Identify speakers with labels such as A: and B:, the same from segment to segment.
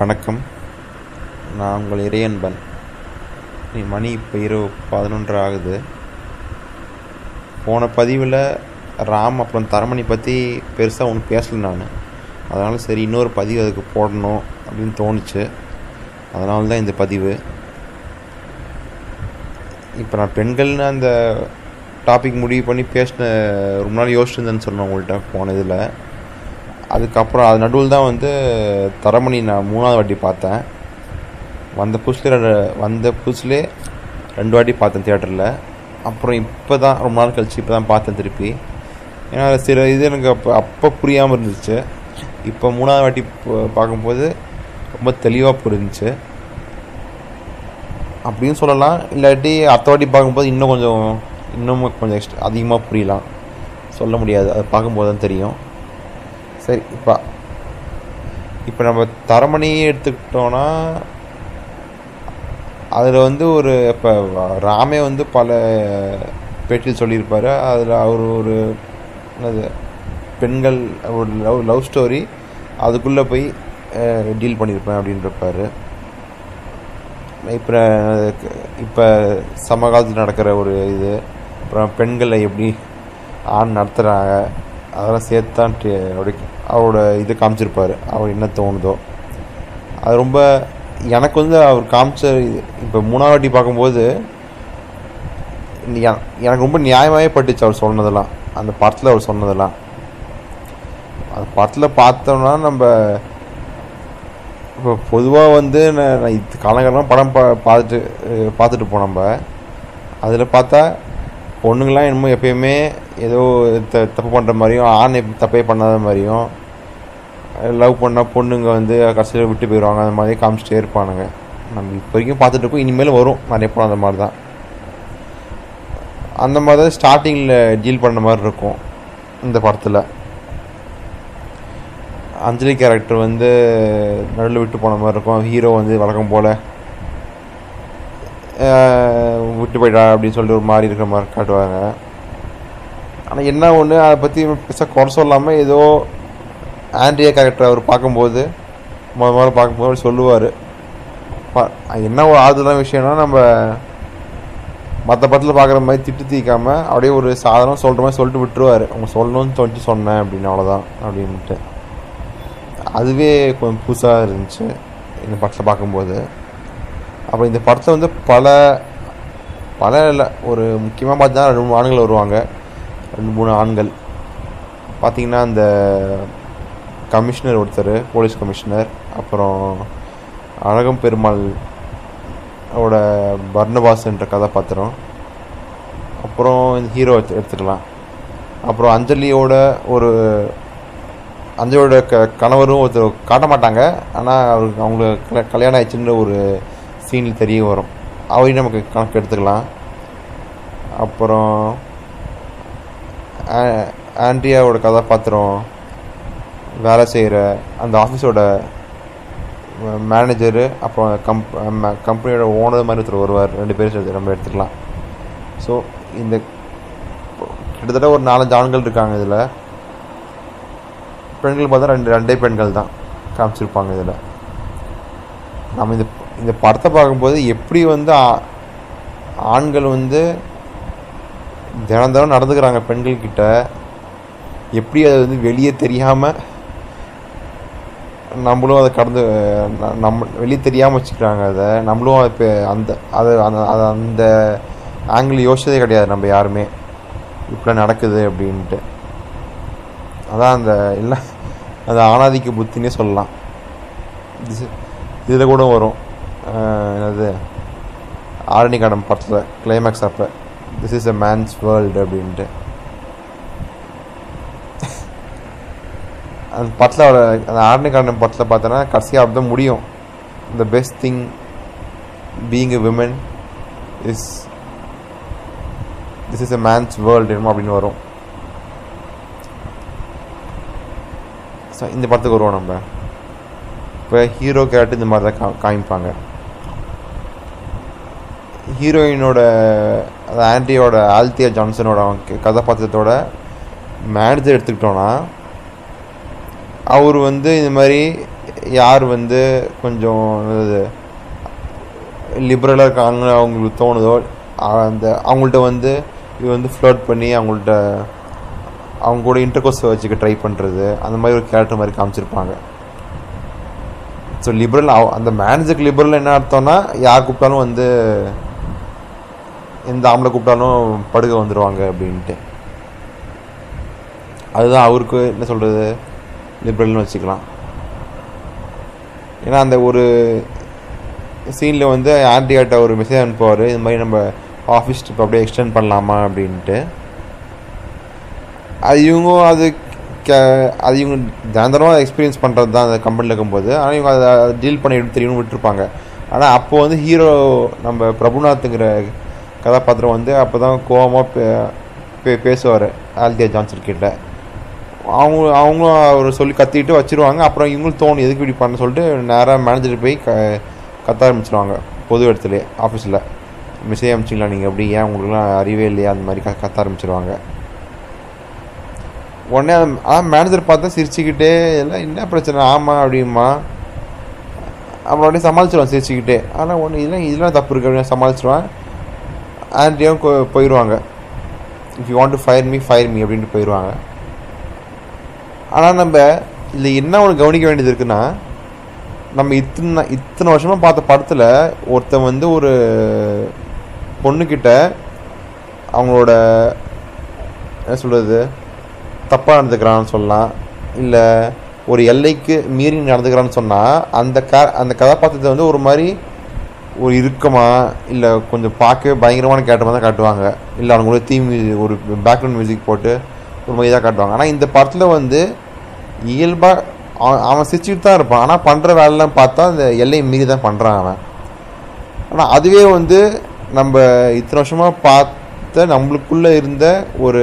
A: வணக்கம். நான் உங்கள் இறையன்பன். நீ மணி இப்போ இரவு பதினொன்று ஆகுது. போன பதிவில் ராம் அப்புறம் தரமணி பற்றி பெருசாக ஒன்று பேசல நான். அதனால் சரி இன்னொரு பதிவு அதுக்கு போடணும் அப்படின்னு தோணுச்சு. அதனால தான் இந்த பதிவு. இப்போ நான் பெண்கள்னு அந்த டாபிக் முடிவு பண்ணி பேசின ரொம்ப நாள் யோசிச்சிருந்தேன்னு சொன்னேன் உங்கள்கிட்ட போன இதில். அதுக்கப்புறம் அது நடுவில் தான் வந்து தரமணி நான் மூணாவது வாட்டி பார்த்தேன். வந்த புதுசில் வந்த புதுசுலே ரெண்டு வாட்டி பார்த்தேன் தியேட்டரில். அப்புறம் இப்போ தான் ரொம்ப நாள் கழிச்சு இப்போ தான் பார்த்தேன் திருப்பி. ஏன்னா சில இது எனக்கு அப்போ அப்போ புரியாமல் இருந்துச்சு. இப்போ மூணாவது வாட்டி பார்க்கும்போது ரொம்ப தெளிவாக புரிஞ்சுச்சு. அப்படின்னு சொல்லலாம். இல்லாட்டி அடுத்த வாட்டி பார்க்கும்போது இன்னும் கொஞ்சம் இன்னும் கொஞ்சம் எக்ஸ்ட்ரா அதிகமாக புரியலாம். சொல்ல முடியாது. அதை பார்க்கும்போது தான் தெரியும். சரி இப்போ. இப்போ நம்ம தரமணியே எடுத்துக்கிட்டோன்னா அதில் வந்து ஒரு இப்போ ராமே வந்து பல பேட்டில் சொல்லியிருப்பார். அதில் அவர் ஒரு என்னது பெண்கள் ஒரு லவ் லவ் ஸ்டோரி அதுக்குள்ளே போய் டீல் பண்ணியிருப்பேன் அப்படின்றப்பார். இப்போ இப்போ சமகாலத்தில் நடக்கிற ஒரு இது அப்புறம் பெண்களை எப்படி ஆண் நடத்துகிறாங்க அதெல்லாம் சேர்த்து தான் அப்படி அவரோட இது காமிச்சிருப்பார். அவர் என்ன தோணுதோ. அது ரொம்ப எனக்கு வந்து அவர் காமிச்ச இப்போ மூணாவது வாட்டி பார்க்கும்போது எ- எனக்கு ரொம்ப நியாயமாகவே பட்டுச்சு அவர் சொன்னதெல்லாம். அந்த படத்தில் அவர் சொன்னதெல்லாம். அந்த படத்தில் பார்த்தோம்னா நம்ம இப்போ பொதுவாக வந்து நான் இது காலங்காலமாக படம் பா பார்த்துட்டு பார்த்துட்டு போனோம் நம்ம. அதில் பார்த்தா பொண்ணுங்களாம் என்னமோ எப்பயுமே ஏதோ த தப்பு பண்ணுற மாதிரியும் ஆண் தப்பே பண்ணாத மாதிரியும் லவ் பண்ணால் பொண்ணுங்க வந்து கடைசியில் விட்டு போயிடுவாங்க அந்த மாதிரி காமிச்சிட்டே இருப்பானுங்க. நம்ம இப்போ வரைக்கும் பார்த்துட்டு இருக்கோம். இனிமேல் வரும். நிறைய படம் அந்த மாதிரி தான். அந்த மாதிரி தான் ஸ்டார்டிங்கில் டீல் பண்ண மாதிரி இருக்கும். இந்த படத்தில். அஞ்சலி கேரக்டர் வந்து நடுவில் விட்டு போன மாதிரி இருக்கும். ஹீரோ வந்து வழக்கம் போல். விட்டு போயிட்டா அப்படின்னு சொல்லிட்டு ஒரு மாதிரி இருக்கிற மாதிரி காட்டுவாங்க. ஆனால் என்ன ஒன்று அதை பற்றி பெருசாக குறை சொல்லாமல் ஏதோ ஆண்ட்ரியா கேரக்டர் அவர் பார்க்கும்போது முத முதல்ல பார்க்கும்போது அவர் சொல்லுவார். என்ன ஒரு ஆறுதலான விஷயம்னா நம்ம மற்ற படத்தில் பார்க்குற மாதிரி திட்டு தீக்காமல் அப்படியே ஒரு சாதாரணம் சொல்கிற மாதிரி சொல்லிட்டு விட்டுருவார். அவங்க சொல்லணும்னு சொல்லிட்டு சொன்னேன் அப்படின்னு அவ்வளோதான் அப்படின்ட்டு. அதுவே கொஞ்சம் புதுசாக இருந்துச்சு இந்த படத்தில் பார்க்கும்போது. அப்புறம் இந்த படத்தை வந்து பல பல இல்லை ஒரு முக்கியமாக பார்த்தா ரெண்டு மூணு ஆண்கள் வருவாங்க. ரெண்டு மூணு ஆண்கள். பார்த்தீங்கன்னா அந்த கமிஷனர் ஒருத்தர் போலீஸ் கமிஷனர் அப்புறம் அழகம் பெருமாள் ஓட பர்ணபாஸ்ன்ற கதாபாத்திரம். அப்புறம் இந்த ஹீரோ எடுத்து எடுத்துக்கலாம். அப்புறம் அஞ்சலியோட ஒரு அஞ்சலியோட க கணவரும் ஒருத்தர் காட்ட மாட்டாங்க ஆனால் அவருக்கு அவங்களுக்கு கல்யாணம் ஆயிடுச்சுன்ற ஒரு சீனில் தெரிய வரும். அவரையும் நமக்கு கணக்கு எடுத்துக்கலாம். அப்புறம் ஆண்ட்ரியாவோட கதாபாத்திரம் வேலை செய்கிற அந்த ஆஃபீஸோட மேனேஜரு அப்புறம் கம்ப் கம்பெனியோட ஓனர் மாதிரி ஒருத்தர் வருவார். ரெண்டு பேரும் சேர்த்து நம்ம எடுத்துக்கலாம். ஸோ இந்த கிட்டத்தட்ட ஒரு நாலஞ்சு ஆண்கள் இருக்காங்க இதில். பெண்கள் பார்த்தா ரெண்டு ரெண்டே பெண்கள் தான் காமிச்சிருப்பாங்க இதில். நம்ம இந்த இந்த படத்தை பார்க்கும்போது எப்படி வந்து ஆ- ஆண்கள் வந்து தினம் தினம் நடந்துக்கிறாங்க பெண்கள்கிட்ட? எப்படி அது வந்து வெளியே தெரியாமல் நம்மளும் அதை கடந்து நம்ம வெளியே தெரியாமல் வச்சுக்கிறாங்க அதை. நம்மளும் அதை இப்போ அந்த அதை அந்த அதை அந்த ஆங்கிள் யோசிச்சதே கிடையாது. நம்ம யாருமே. இப்படி நடக்குது அப்படின்ட்டு. அதான் அந்த இல்லை அது ஆணாதிக்க புத்தினே சொல்லலாம். இதில் கூட வரும். என்னது? ஆரணி படத்தில் கிளைமேக்ஸ் அப்போ. This is a man's world அப்படின்ட்டு. அந்த படத்தில் அவரை அந்த ஆரணிகாண்டம் படத்தில் பார்த்தோன்னா கடைசியாக அப்படி தான் முடியும் the best thing being a women is this is a man's world அப்படின்னு வரும். ஸோ இந்த படத்துக்கு வருவோம் நம்ம. இப்போ ஹீரோ கேரக்டர் இந்த மாதிரி தான் கா காமிப்பாங்க. ஹீரோயினோட அது ஆண்டியோட ஆல்தியா ஜான்சனோட கதாபாத்திரத்தோட மேனேஜர் எடுத்துக்கிட்டோன்னா அவர் வந்து இந்த மாதிரி யார் வந்து கொஞ்சம் லிபரலாக இருக்காங்க அவங்களுக்கு தோணுதோ அந்த அவங்கள்ட்ட வந்து இது வந்து ஃப்ளோட் பண்ணி அவங்கள்ட்ட அவங்க கூட இன்டர்கோர்ஸ் வச்சுக்க ட்ரை பண்ணுறது அந்த மாதிரி ஒரு கேரக்டர் மாதிரி காமிச்சிருப்பாங்க. ஸோ லிபரல் அந்த மேனேஜருக்கு லிபரல் என்ன அர்த்தம்னா யார் கூப்பிட்டாலும் வந்து எந்த ஆம்பளை கூப்பிட்டாலும் படுக்க வந்துடுவாங்க அப்படின்ட்டு. அதுதான் அவருக்கு என்ன சொல்கிறது லிபரல்னு வச்சுக்கலாம். ஏன்னா அந்த ஒரு சீனில் வந்து ஆன்டியாட்ட ஒரு மெசேஜ் அனுப்புவார். இது மாதிரி நம்ம ஆஃபீஸ் ட்ரிப் அப்படியே எக்ஸ்டெண்ட் பண்ணலாமா அப்படின்ட்டு. அது இவங்க அது கே அது இவங்க தினந்தரமாக எக்ஸ்பீரியன்ஸ் பண்ணுறது தான் அந்த கம்பெனியில் இருக்கும்போது. ஆனால் இவங்க அதை டீல் பண்ணி தெரியும்னு விட்டுருப்பாங்க. ஆனால் அப்போது வந்து ஹீரோ நம்ம பிரபுநாத்துங்கிற கதாபாத்திரம் வந்து அப்போ தான் கோவமாக பே பே பேசுவார் ஆல்தியா ஜான்சன் கிட்ட. அவங்க அவங்களும் அவர் சொல்லி கத்திட்டு வச்சிருவாங்க. அப்புறம் இவங்களும் தோணும் எதுக்கு இப்படி பண்ண? சொல்லிட்டு நேராக மேனேஜர் போய் க கத்த ஆரம்பிச்சிருவாங்க பொது இடத்துலையே ஆஃபீஸில் மெசேஜ் அனுப்பிச்சிங்களா நீங்கள் எப்படி? ஏன் உங்களுக்குலாம் அறிவே இல்லையா? அந்த மாதிரி க கத்த ஆரம்பிச்சிருவாங்க. உடனே ஆ மேனேஜர் பார்த்தா சிரிச்சுக்கிட்டே எல்லாம் என்ன பிரச்சனை? ஆமாம் அப்படிமா அப்புறம் உடனே சமாளிச்சிருவான் சிரிச்சுக்கிட்டே. ஆனால் ஒன்று இதெல்லாம் இதெல்லாம் தப்பு இருக்குது அப்படின்னு சமாளிச்சிருவேன். ஆன்டியும் போயிடுவாங்க if you want to fire me fire me அப்படின்ட்டு போயிடுவாங்க ஆனால் நம்ம இதில் என்ன ஒன்று கவனிக்க வேண்டியது இருக்குன்னா நம்ம இத்தனை இத்தனை வருஷமாக பார்த்த படத்தில் ஒருத்தன் வந்து ஒரு பொண்ணுக்கிட்ட அவங்களோட என்ன சொல்கிறது தப்பாக நடந்துக்கிறான்னு சொல்லலாம். இல்லை ஒரு எல்லைக்கு மீறி நடந்துக்கிறான்னு சொன்னால் அந்த க அந்த கதாபாத்திரத்தை வந்து ஒரு மாதிரி ஒரு இறுக்கமாக இல்லை கொஞ்சம் பார்க்கவே பயங்கரமான கேட்டமாக தான் காட்டுவாங்க. இல்லை அவங்க கூட தீம் மியூசிக் ஒரு பேக்ரவுண்ட் மியூசிக் போட்டு ஒரு மாதிரி தான் காட்டுவாங்க. ஆனால் இந்த படத்தில் வந்து இயல்பாக அவன் அவன் சிரிச்சுட்டு தான் இருப்பான். ஆனால் பண்ணுற வேலைலாம் பார்த்தா அந்த எல்லையை மீறி தான் பண்ணுறான் அவன். ஆனால் அதுவே வந்து நம்ம இத்தனை வருஷமாக பார்த்த நம்மளுக்குள்ளே இருந்த ஒரு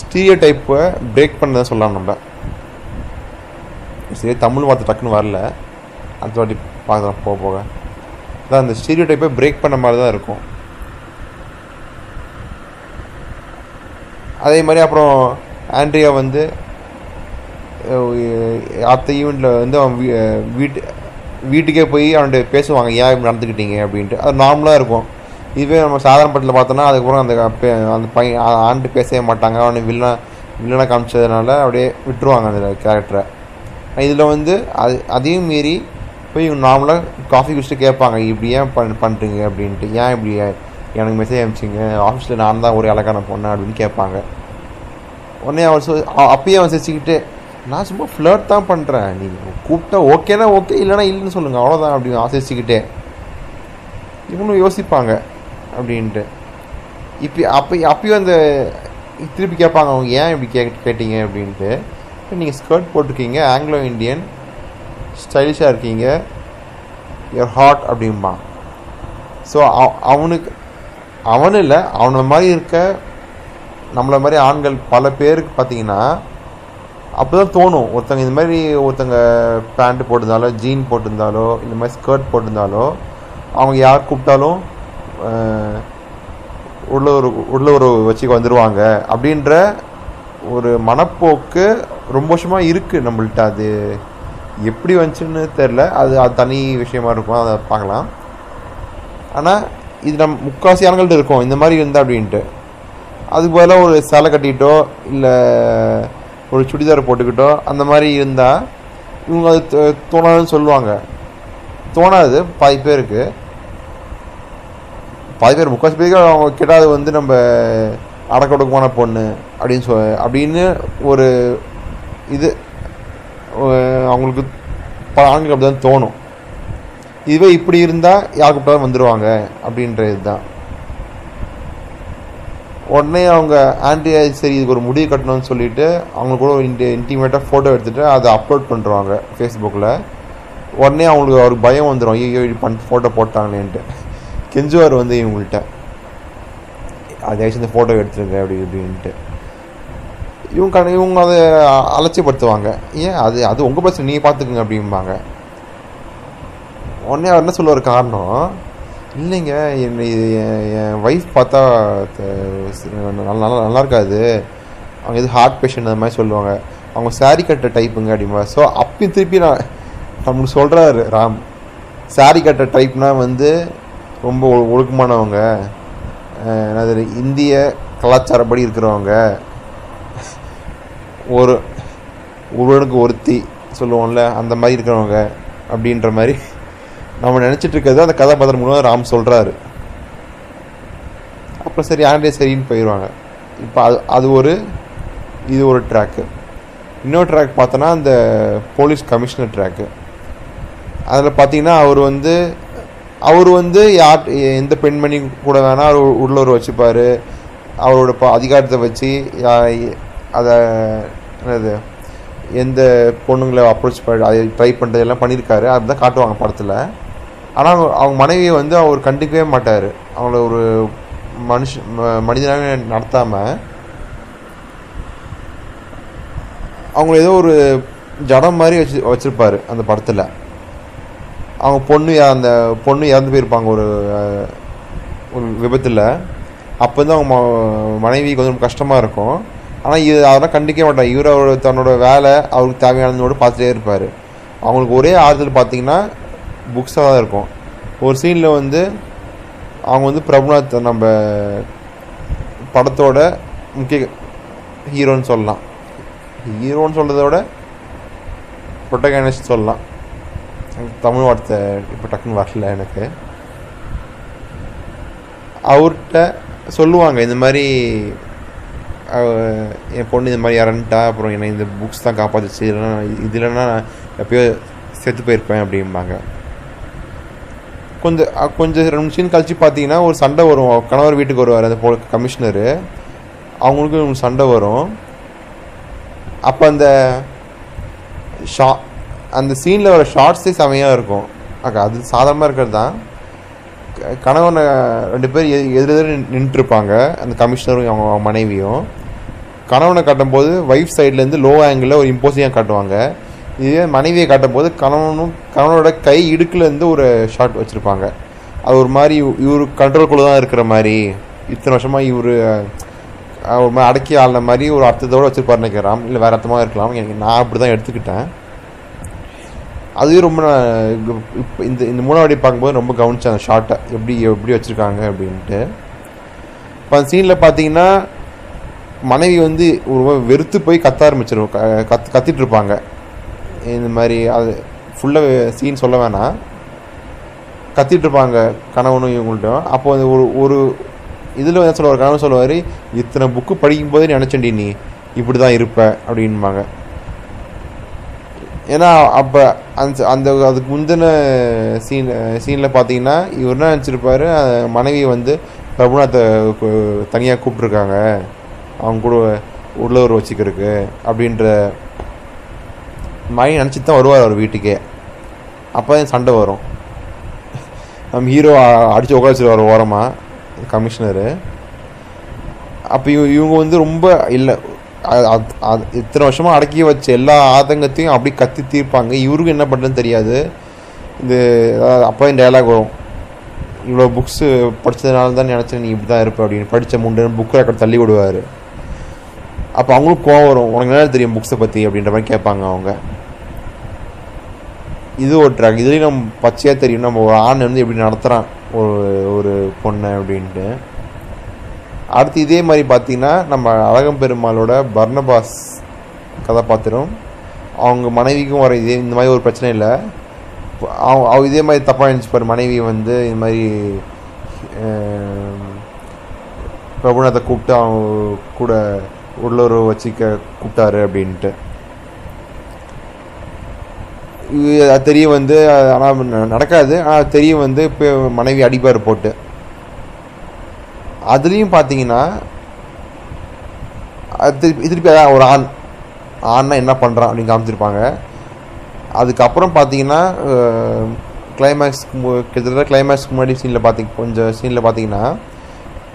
A: ஸ்டீரியோ டைப்பை பிரேக் பண்ணதான் சொல்லலாம் நம்ம. சரி தமிழ் வார்த்தை டக்குன்னு வரல. அடுத்த வாட்டி பார்க்கலாம் போக போக. அதான் அந்த ஸ்டீரியோ டைப்பை பிரேக் பண்ண மாதிரி தான் இருக்கும். அதே மாதிரி அப்புறம் ஆண்ட்ரியா வந்து அடுத்த ஈவெண்ட்டில் வந்து அவன் வீட்டு வீட்டுக்கே போய் அவன்கிட்ட பேசுவாங்க ஏன் இப்படி நடந்துக்கிட்டீங்க? அப்படின்ட்டு. அது நார்மலாக இருக்கும். இதுவே நம்ம சாதாரண படத்தில் பார்த்தோன்னா அதுக்கப்புறம் அந்த அந்த பையன் ஆண்டு பேசவே மாட்டாங்க. அவனை வில்லனா வில்லனாக காமிச்சதுனால அப்படியே விட்டுருவாங்க அந்த கேரக்டரை இதில் வந்து அது அதையும் மீறி போய் நார்மலாக காஃபி குடிச்சிட்டு கேட்பாங்க இப்படி ஏன் பண் பண்ணுறீங்க அப்படின்ட்டு? ஏன் இப்படி எனக்கு மெசேஜ் அனுப்பிச்சிங்க? ஆஃபீஸில் நான் தான் ஒரு அழகான பொண்ணு அப்படின்னு கேட்பாங்க. உடனே அவர் சொல் அப்பயே அவன் சிரிச்சுக்கிட்டு நான் சும்மா ஃப்ளர்ட் தான் பண்ணுறேன் நீங்கள் கூப்பிட்டா ஓகேனா ஓகே இல்லைனா இல்லைன்னு சொல்லுங்கள் அவ்வளோதான் அப்படின்னு ஆசிரிச்சுக்கிட்டே இவனும் யோசிப்பாங்க அப்படின்ட்டு. இப்போ அப்போ அப்பயும் அந்த திருப்பி கேட்பாங்க அவங்க ஏன் இப்படி கே கேட்டீங்க? அப்படின்ட்டு. நீங்கள் ஸ்கர்ட் போட்டிருக்கீங்க ஆங்கிலோ இண்டியன் ஸ்டைலிஷாக இருக்கீங்க. யர் ஹாட் அப்படிம்பான் ஸோ அவனுக்கு அவனு இல்லை அவனை மாதிரி இருக்க நம்மளை மாதிரி ஆண்கள் பல பேருக்கு பார்த்தீங்கன்னா அப்போ தான் தோணும். ஒருத்தங்க இந்த மாதிரி ஒருத்தங்க பேண்ட்டு போட்டிருந்தாலோ ஜீன் போட்டிருந்தாலோ இந்த மாதிரி ஸ்கர்ட் போட்டிருந்தாலோ அவங்க யார் கூப்பிட்டாலும் உள்ள ஒரு உள்ள ஒரு வச்சுக்கு வந்துடுவாங்க அப்படின்ற ஒரு மனப்போக்கு ரொம்ப வருஷமாக இருக்குது நம்மள்ட்ட அது. எப்படி வந்துச்சுன்னு தெரில அது அது தனி விஷயமா இருக்கும் அதை பார்க்கலாம். ஆனால் இது நம்ம முக்காசி ஆண்கள்கிட்ட இருக்கும் இந்த மாதிரி இருந்தால் அப்படின்ட்டு. அதுக்கு பதிலாக ஒரு சேலை கட்டிக்கிட்டோ இல்லை ஒரு சுடிதார் போட்டுக்கிட்டோ அந்த மாதிரி இருந்தால் இவங்க அது தோணாதுன்னு சொல்லுவாங்க. தோணாது பாதி பேருக்கு. பாதி பேர் முக்காசி பேருக்கு அவங்க கேட்டால் அது வந்து நம்ம அடக்கொடுக்கமான பொண்ணு அப்படின்னு சொ அப்படின்னு ஒரு இது அவங்களுக்கு பல ஆண்களுக்கு அப்படி தான் தோணும். இதுவே இப்படி இருந்தால் யார் கூப்பிட்டாலும் வந்துடுவாங்க அப்படின்ற இதுதான் உடனே அவங்க ஆன்டி சரி இதுக்கு ஒரு முடிவு கட்டணும்னு சொல்லிட்டு அவங்க கூட ஒரு இன்டி இன்டிமேட்டாக ஃபோட்டோ எடுத்துகிட்டு அதை அப்லோட் பண்ணுறாங்க ஃபேஸ்புக்கில் உடனே அவங்களுக்கு அவருக்கு பயம் வந்துடும் ஐயோ இப்படி பண் ஃபோட்டோ போட்டாங்களேன்ட்டு. கெஞ்சுவார் வந்து இவங்கள்ட்ட. அதாச்சும் இந்த ஃபோட்டோ எடுத்துருங்க அப்படி இப்படின்ட்டு. இவங்க இவங்க அதை அலட்சியப்படுத்துவாங்க. ஏன்? அது அது உங்கள் பிரச்சனை நீங்கள் பார்த்துக்குங்க அப்படிம்பாங்க. உடனே அவர் என்ன சொல்லுவார் காரணம்? இல்லைங்க என் என் ஒய்ஃப் பார்த்தா நல்லா நல்லா நல்லா இருக்காது. அவங்க எது ஹார்ட் பேஷண்ட் அந்த மாதிரி சொல்லுவாங்க. அவங்க சாரி கட்டுற டைப்புங்க அப்படிமா ஸோ அப்பயும் திருப்பி நான் நம்மளுக்கு சொல்கிறாரு ராம். சாரி கட்டுற டைப்னால் வந்து ரொம்ப ஒ- ஒழுக்கமானவங்க என்னது இந்திய கலாச்சாரப்படி இருக்கிறவங்க. ஒரு ஒருவனுக்கு ஒருத்தி சொல்லுவோம்ல அந்த மாதிரி இருக்கிறவங்க அப்படின்ற மாதிரி நம்ம நினச்சிட்டு இருக்கிறது அந்த கதாபாத்திரம் மூலமாக ராம் சொல்கிறாரு அப்புறம் சரி ஆண்டே சரின்னு போயிடுவாங்க இப்போ அது அது ஒரு இது ஒரு ட்ராக்கு இன்னொரு ட்ராக் பார்த்தோன்னா அந்த போலீஸ் கமிஷனர் ட்ராக்கு அதில் பார்த்தீங்கன்னா அவர் வந்து அவர் வந்து யார் எந்த பெண்மணி கூட வேணால் அவர் உள்ளவர் வச்சுப்பார். அவரோட ப அதிகாரத்தை வச்சு யா- அதை என்னது எந்த பொண்ணுங்களை அப்ரோச் பண்ண அதை ட்ரை பண்ணுறது எல்லாம் பண்ணியிருக்காரு அதுதான் காட்டுவாங்க படத்தில். ஆனால் அவங்க அவங்க மனைவியை வந்து அவர் கண்டுக்கவே மாட்டார். அவங்கள ஒரு மனுஷ ம- மனிதனாக நடத்தாமல் அவங்கள ஏதோ ஒரு ஜடம் மாதிரி வச்சு வச்சுருப்பாரு அந்த படத்தில். அவங்க பொண்ணு அந்த பொண்ணு இறந்து போயிருப்பாங்க ஒரு ஒரு விபத்தில். அப்போ தான் அவங்க ம- மனைவிக்கு கொஞ்சம் கஷ்டமாக இருக்கும். ஆனால் இது அதெல்லாம் கண்டிக்கவே மாட்டாங்க. இவர் அவரோட தன்னோட வேலை அவருக்கு தேவையானதோடு பார்த்துட்டே இருப்பார். அவங்களுக்கு ஒரே ஆறுதல் பார்த்தீங்கன்னா புக்ஸாக தான் இருக்கும். ஒரு சீனில் வந்து அவங்க வந்து பிரபுநாத் நம்ம படத்தோட முக்கிய ஹீரோன்னு சொல்லலாம். ஹீரோன்னு சொல்கிறத விட ப்ரொட்டகனிஸ்ட் சொல்லலாம். எனக்கு தமிழ் வார்த்தை இப்போ டக்குன்னு வரல எனக்கு. அவர்கிட்ட சொல்லுவாங்க இந்த மாதிரி என் பொண்ணு இந்த மாதிரி இறந்துட்டா அப்புறம் என்னை இந்த புக்ஸ் தான் காப்பாற்றுச்சு இல்லைன்னா இது இல்லைன்னா நான் எப்பயோ செத்து போயிருப்பேன் அப்படிம்பாங்க. கொஞ்சம் கொஞ்சம் ரெண்டு நிமிஷம் கழிச்சு பார்த்தீங்கன்னா ஒரு சண்டை வரும். கணவர் வீட்டுக்கு வருவார் அந்த போ கமிஷனரு அவங்களுக்கும் சண்டை வரும். அப்போ அந்த ஷா அந்த சீனில் வர ஷார்ட்ஸே செமையாக இருக்கும். அக்கா அது சாதாரணமாக இருக்கிறது தான். கணவனை ரெண்டு பேர் எ- எதிர் எதிர் நின்றுருப்பாங்க. அந்த கமிஷனரும் அவங்க அவங்க மனைவியும். கணவனை காட்டும்போது ஒய்ஃப் சைட்லேருந்து லோ ஆங்கிளில் ஒரு இம்போசியாக காட்டுவாங்க. இதே மனைவியை காட்டும்போது கணவனும் கணவனோட கை இடுக்குலேருந்து ஒரு ஷாட் வச்சுருப்பாங்க. அது ஒரு மாதிரி இவர் கண்ட்ரோல்குள்ளே தான் இருக்கிற மாதிரி. இத்தனை வருஷமாக இவர் ஒரு மாதிரி அடக்கி ஆளுன மாதிரி ஒரு அர்த்தத்தோடு வச்சுருப்பாரு நினைக்கிறான். இல்லை வேறு அர்த்தமாக இருக்கலாம். எனக்கு நான் அப்படி தான் எடுத்துக்கிட்டேன். அதுவே ரொம்ப நான் இப்போ இந்த இந்த மூணாவடி பார்க்கும்போது ரொம்ப கவனிச்சேன் அந்த ஷார்ட்டை எப்படி எப்படி வச்சுருக்காங்க அப்படின்ட்டு. இப்போ அந்த சீனில் பார்த்தீங்கன்னா மனைவி வந்து ரொம்ப வெறுத்து போய் கத்த ஆரம்பிச்சிடும் க கத் கத்திட்டு இருப்பாங்க இந்த மாதிரி அது ஃபுல்லாக சீன் சொல்ல வேணாம். கத்திட்டு இருப்பாங்க கணவனும் இவங்கள்ட்டும் அப்போ அந்த ஒரு ஒரு இதில் என்ன சொல்லுவார் கணவன் சொல்லுவார் இத்தனை புக்கு படிக்கும்போதே நினச்சண்டி நீ இப்படி தான் இருப்ப அப்படின்பாங்க. ஏன்னா அப்போ அந்த அந்த அதுக்கு முந்தின சீன் சீனில் பார்த்தீங்கன்னா இவர் என்ன நினச்சிருப்பாரு மனைவி வந்து பிரபுநாத்தை தனியாக கூப்பிட்ருக்காங்க அவங்க கூட உள்ளவர் வச்சுக்கிறதுக்கு அப்படின்ற மாதிரி நினச்சி தான் வருவார் அவர் வீட்டுக்கே. அப்போ தான் சண்டை வரும். நம்ம ஹீரோ அடித்து உட்கார வச்சிருவார் ஓரமாக கமிஷனரு அப்போ இவங்க இவங்க வந்து ரொம்ப இல்லை இத்தனை வருஷமாக அடக்கி வச்ச எல்லா ஆதங்கத்தையும் அப்படி கத்தி தீர்ப்பாங்க. இவருக்கும் என்ன பண்ணுறதுன்னு தெரியாது. இது அப்போ இந்த டைலாக் வரும். இவ்வளோ புக்ஸு படித்ததுனால தான் நினச்சேன் நீ இப்படி தான் இருப்ப அப்படின்னு. படித்த முண்டு புக் ரெக்கார்ட் தள்ளி விடுவார். அப்போ அவங்களும் கோவம் வரும். உனக்கு என்ன தெரியும் புக்ஸை பற்றி அப்படின்ற மாதிரி கேட்பாங்க அவங்க. இது ஒரு ட்ராக் இதுலேயும் நம்ம பச்சையாக தெரியும். நம்ம ஒரு ஆண் வந்து எப்படி நடத்துகிறான் ஒரு ஒரு பொண்ணை அப்படின்ட்டு. அடுத்து இதே மாதிரி பார்த்தீங்கன்னா நம்ம அழகம் பெருமாளோட பர்ணபாஸ் கதாபாத்திரம் அவங்க மனைவிக்கும் வர இதே இந்த மாதிரி ஒரு பிரச்சனை இல்லை. அவங்க அவ இதே மாதிரி தப்பாக நினச்சிப்பார் மனைவி வந்து இந்த மாதிரி பிரபுநாத்தை கூப்பிட்டு அவங்க கூட உள்ளூர் வச்சுக்க கூப்பிட்டாரு அப்படின்ட்டு. இது அது தெரிய வந்து ஆனால் நடக்காது. ஆனால் தெரிய வந்து இப்போ மனைவி அடிப்பார் போட்டு. அதுலேயும் பார்த்தீங்கன்னா அது திருப்பி திருப்பி அதான் ஒரு ஆண் ஆண்னா என்ன பண்ணுறான் அப்படின்னு காமிச்சிருப்பாங்க. அதுக்கப்புறம் பார்த்தீங்கன்னா கிளைமேக்ஸ் கிட்டத்தட்ட கிளைமேக்ஸ்க்கு முன்னாடி சீனில் பார்த்தீங்க கொஞ்சம் சீனில் பார்த்தீங்கன்னா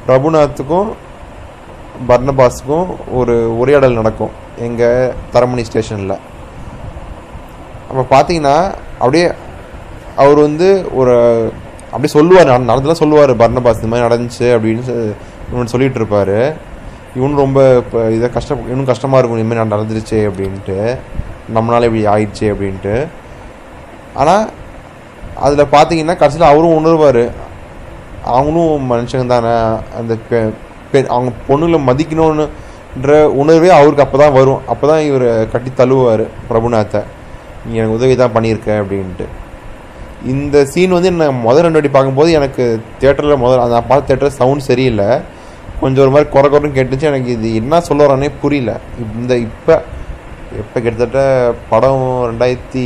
A: பிரபுநாத்துக்கும் பர்னபாஸுக்கும் ஒரு உரையாடல் நடக்கும் எங்கள் தரமணி ஸ்டேஷனில். அப்போ பார்த்தீங்கன்னா அப்படியே அவர் வந்து ஒரு அப்படியே சொல்லுவார் நடந்தெல்லாம் சொல்லுவார் பர்ணபாஸ் இந்த மாதிரி நடந்துச்சு அப்படின்னு இவன் சொல்லிட்டு இருப்பார். இவனும் ரொம்ப இப்போ இதை கஷ்டம் இன்னும் கஷ்டமாக இருக்கும் இனிமேல் நான் நடந்துருச்சு அப்படின்ட்டு. நம்மளால இப்படி ஆயிடுச்சு அப்படின்ட்டு. ஆனால் அதில் பார்த்தீங்கன்னா கடைசியில் அவரும் உணர்வார். அவங்களும் மனுஷங்க தானே அந்த அவங்க பொண்ணுங்களை மதிக்கணும்ன்ற உணர்வே அவருக்கு அப்போ தான் வரும். அப்போ தான் இவர் கட்டி தழுவுவார் பிரபுநாத்தை நீ எனக்கு உதவி தான் பண்ணியிருக்க அப்படின்ட்டு. இந்த சீன் வந்து நான் முதல் ரெண்டு வாட்டி பார்க்கும்போது எனக்கு தேட்டரில் முதல் நான் பார்த்த தேட்டர் சவுண்ட் சரியில்லை. கொஞ்சம் ஒரு மாதிரி குறை குறைன்னு கேட்டுச்சு. எனக்கு இது என்ன சொல்ல வரானே புரியல. இந்த இப்போ இப்போ கிட்டத்தட்ட படம் ரெண்டாயிரத்தி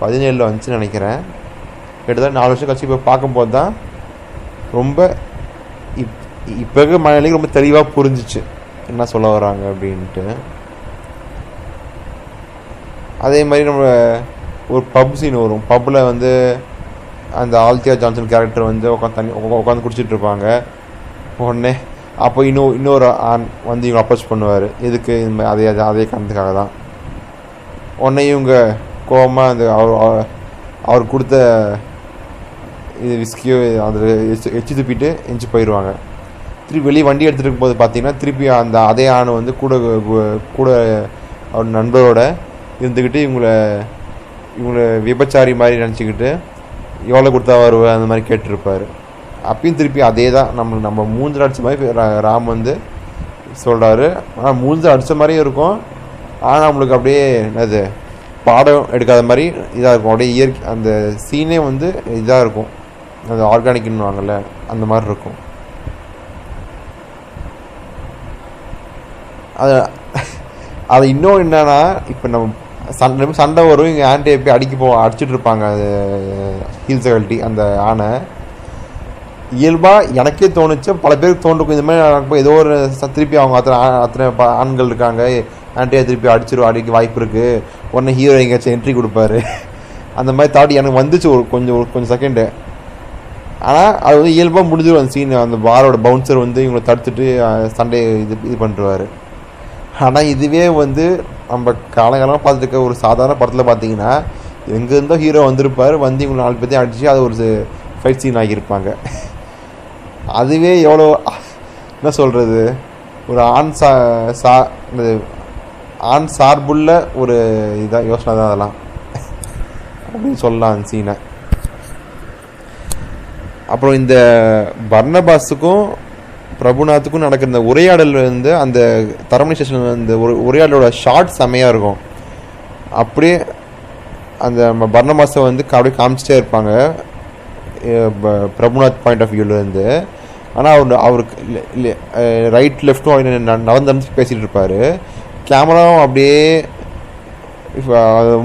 A: பதினேழில் வந்துச்சுன்னு நினைக்கிறேன். கிட்டத்தட்ட நாலு வருஷம் கழிச்சு இப்போ பார்க்கும்போது தான் ரொம்ப இப்போ இருக்க மலையாளிக்கு ரொம்ப தெளிவாக புரிஞ்சிச்சு. என்ன சொல்ல வராங்க அப்படின்ட்டு. அதே மாதிரி நம்ம ஒரு பப் சீன் வரும். பப்பில் வந்து அந்த ஆல்தியா ஜான்சன் கேரக்டர் வந்து உட்காந்து தண்ணி உட்காந்து குடிச்சிட்டு இருப்பாங்க. உடனே அப்போ இன்னும் இன்னொரு ஆண் வந்து இவங்க அப்ரோச் பண்ணுவார். எதுக்கு இந்த மாதிரி அதே அதே அதே காரணத்துக்காக தான். உடனே இவங்க கோவமாக அந்த அவர் அவர்- அவர் கொடுத்த இது விஸ்கியோ அதில் எச்சு எச்சு துப்பிட்டு எஞ்சி போயிடுவாங்க திருப்பி வெளியே வண்டி எடுத்துகிட்டு போது பார்த்தீங்கன்னா திருப்பி அந்த அதே ஆணை வந்து கூட கூட அவர் நண்பரோட இருந்துக்கிட்டு இவங்கள இவங்கள விபச்சாரி மாதிரி நினச்சிக்கிட்டு எவ்வளோ கொடுத்தா வருவேன் அந்த மாதிரி கேட்டிருப்பார். அப்பயும் திருப்பி அதே தான் நம்ம நம்ம மூஞ்சில் அடிச்ச மாதிரி ராம் வந்து சொல்கிறாரு ஆனால் மூஞ்சில் அடித்த மாதிரியும் இருக்கும். ஆனால் நம்மளுக்கு அப்படியே என்னது பாடம் எடுக்காத மாதிரி இதாக இருக்கும். அப்படியே இயற்கை அந்த சீனே வந்து இதாக இருக்கும். அந்த ஆர்கானிக்னுவாங்கல்ல அந்த மாதிரி இருக்கும். அது அது இன்னும் என்னன்னா இப்போ நம்ம சண்டை சண்டை வரும் இங்கே ஆண்டியை போய் அடிக்க போ அடிச்சுட்டு இருப்பாங்க அது ஹீல்ஸ் கழட்டி அந்த ஆணை. இயல்பாக எனக்கே தோணுச்சு பல பேருக்கு தோன்றுக்கும் இந்த மாதிரி நடக்கும் ஏதோ ஒரு திருப்பி அவங்க அத்தனை அத்தனை ப- ஆண்கள் இருக்காங்க. ஆண்டியை திருப்பி அடிச்சிரும் அடிக்க வாய்ப்பு இருக்குது உடனே ஹீரோ எங்கேயாச்சும் என்ட்ரி கொடுப்பாரு. அந்த மாதிரி தாட்டி எனக்கு வந்துச்சு ஒரு கொஞ்சம் ஒரு கொஞ்சம் செகண்டு ஆனால் அது வந்து இயல்பாக முடிஞ்சிடும் அந்த சீன் அந்த பாரோட பவுன்சர் வந்து இவங்களை தடுத்துட்டு சண்டையை இது இது பண்ணுறாரு ஆனால் இதுவே வந்து நம்ம காலகாலமாக பார்த்துட்டு இருக்க ஒரு சாதாரண படத்தில் பார்த்தீங்கன்னா எங்கேருந்தோ ஹீரோ வந்திருப்பார் வந்து இவங்க நாலு பேர்த்தையும் அடிச்சு அது ஒரு ஃபைட் சீன் ஆகியிருப்பாங்க அதுவே எவ்வளோ என்ன சொல்கிறது ஒரு ஆண் சா சா இந்த ஆண் சார்புள்ள ஒரு இதாக யோசனை தான் அதெல்லாம். அப்படின்னு சொல்லலாம் அந்த சீனை அப்புறம் இந்த பர்னபாஸுக்கும் பிரபுநாத்துக்கும் நடக்கிற இந்த உரையாடல் வந்து அந்த தரமணி ஸ்டேஷன் அந்த ஒரு உரையாடலோட ஷார்ட் செமையாக இருக்கும். அப்படியே அந்த நம்ம வந்து அப்படியே காமிச்சிட்டே இருப்பாங்க. பிரபுநாத் பாயிண்ட் ஆஃப் வியூலேருந்து ஆனால் அவர் அவருக்கு ரைட் லெஃப்ட்டும் நடந்து நடந்து பேசிகிட்டு இருப்பார். கேமராவும் அப்படியே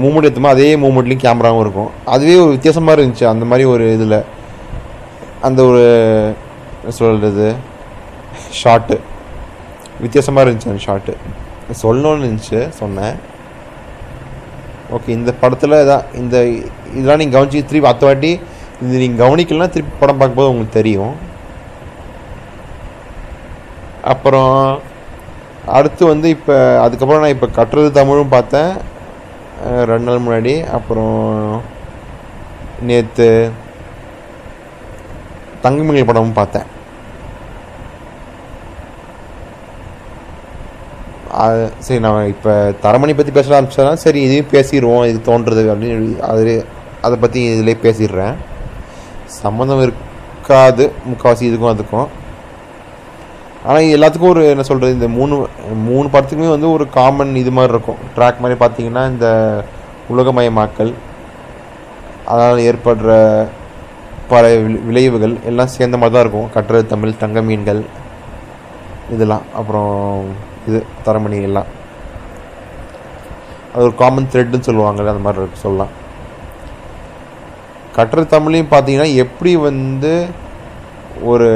A: மூமெண்ட் எடுத்துமா அதே மூமெண்ட்லேயும் கேமராவும் இருக்கும். அதுவே ஒரு வித்தியாசமாக இருந்துச்சு. அந்த மாதிரி ஒரு இதில். அந்த ஒரு சொல்கிறது ஷார்ட்டு வித்தியாசமாக இருந்துச்சு அந்த ஷார்ட்டு சொல்லணும்னு இருந்துச்சு சொன்னேன். ஓகே இந்த படத்தில் இதான் இந்த இதெல்லாம் நீங்கள் கவனிச்சு திருப்பி அத்த வாட்டி இது நீங்கள் கவனிக்கலாம் திருப்பி படம் பார்க்கும்போது உங்களுக்கு தெரியும். அப்புறம் அடுத்து வந்து இப்போ அதுக்கப்புறம் நான் இப்போ கட்டுறது தமிழும் பார்த்தேன். ரெண்டு நாள் முன்னாடி. அப்புறம் நேற்று தங்கமணி படமும் பார்த்தேன். அது சரி நான் இப்போ தரமணி பற்றி பேச ஆரம்பிச்சா சரி இதையும் பேசிடுவோம் இது தோன்றது அப்படின்னு அது அதை பற்றி இதிலே பேசிடுறேன். சம்மந்தம் இருக்காது முக்கால்வாசி இதுக்கும் அதுக்கும். ஆனால் எல்லாத்துக்கும் ஒரு என்ன சொல்கிறது இந்த மூணு மூணு படத்துக்குமே வந்து ஒரு காமன் இது மாதிரி இருக்கும். ட்ராக் மாதிரி பார்த்தீங்கன்னா இந்த உலகமயமாக்கல் அதனால் ஏற்படுற பல விளைவுகள் எல்லாம் சேர்ந்த மாதிரி தான் இருக்கும். கட்டுறது தமிழ் தங்க மீன்கள் இதெல்லாம். அப்புறம் இது தரமணி எல்லாம் அது ஒரு காமன் த்ரெட்னு சொல்லுவாங்கல்ல அந்த மாதிரி இருக்கு சொல்லலாம். கட்டுறது தமிழையும் பார்த்தீங்கன்னா எப்படி வந்து ஒரு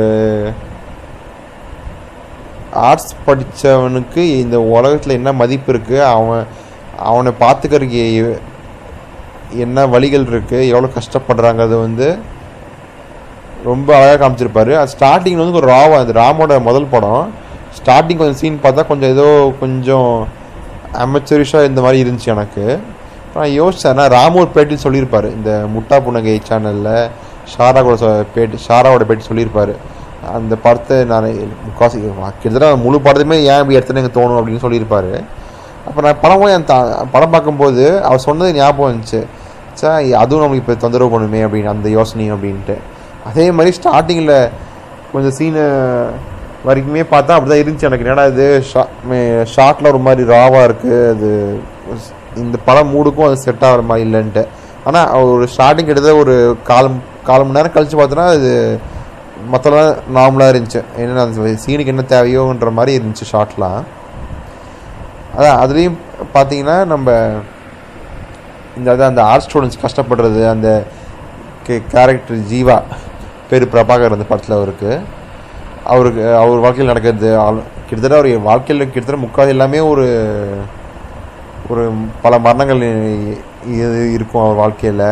A: ஆர்ட்ஸ் படித்தவனுக்கு இந்த உலகத்தில் என்ன மதிப்பு இருக்குது அவன் அவனை பார்த்துக்கறதுக்கு என்ன வழிகள் இருக்குது எவ்வளோ கஷ்டப்படுறாங்கிறது வந்து ரொம்ப அழகாக காமிச்சிருப்பாரு. அது ஸ்டார்டிங் வந்து ஒரு ராவா அது ராமோட முதல் படம். ஸ்டார்டிங் கொஞ்சம் சீன் பார்த்தா கொஞ்சம் ஏதோ கொஞ்சம் அமெச்சரிஷாக இந்த மாதிரி இருந்துச்சு எனக்கு. நான் யோசிச்சேன் ராமூர் பேட்டின்னு சொல்லியிருப்பார். இந்த முட்டா புன்னகை சேனலில் ஷாரா கூட பேட்டி ஷாராவோட பேட்டி சொல்லியிருப்பார். அந்த படத்தை நான் முக்காசி கிட்டத்தட்ட முழு படத்தையுமே ஏன் இப்படி எடுத்துன்னு எனக்கு தோணும் அப்படின்னு சொல்லியிருப்பாரு. அப்போ நான் படமும் என் தா படம் பார்க்கும்போது அவர் சொன்னது ஞாபகம் இருந்துச்சு சார் அதுவும் நம்மளுக்கு இப்போ தொந்தரவு பண்ணுமே அப்படின்னு அந்த யோசனையும் அப்படின்ட்டு. அதே மாதிரி ஸ்டார்டிங்கில் கொஞ்சம் சீனு வரைக்குமே பார்த்தா அப்படி தான் இருந்துச்சு. எனக்கு என்னடா இது ஷா ஷார்ட்டில் ஒரு மாதிரி ராவாக இருக்குது அது இந்த படம் மூடுக்கும் அது செட் ஆகிற மாதிரி இல்லைன்ட்டு. ஆனால் ஒரு ஸ்டார்டிங் கிட்டத்தட்ட ஒரு கால் கால் மணி நேரம் கழித்து பார்த்தோன்னா அது மற்றெல்லாம் நார்மலாக இருந்துச்சு. என்ன அந்த சீனுக்கு என்ன தேவையோன்ற மாதிரி இருந்துச்சு ஷார்ட்லாம் அதான் அதுலேயும் பார்த்தீங்கன்னா நம்ம இந்த அதான் அந்த ஆர்ட் ஸ்டூடெண்ட்ஸ் கஷ்டப்படுறது அந்த கேரக்டர் ஜீவா பேர் பிரபாகர் அந்த படத்தில் அவருக்கு. அவருக்கு அவர் வாழ்க்கையில் நடக்கிறது கிட்டத்தட்ட அவர் வாழ்க்கையில் கிட்டத்தட்ட முக்கால் எல்லாமே ஒரு ஒரு பல மரணங்கள் இது இருக்கும் அவர் வாழ்க்கையில்.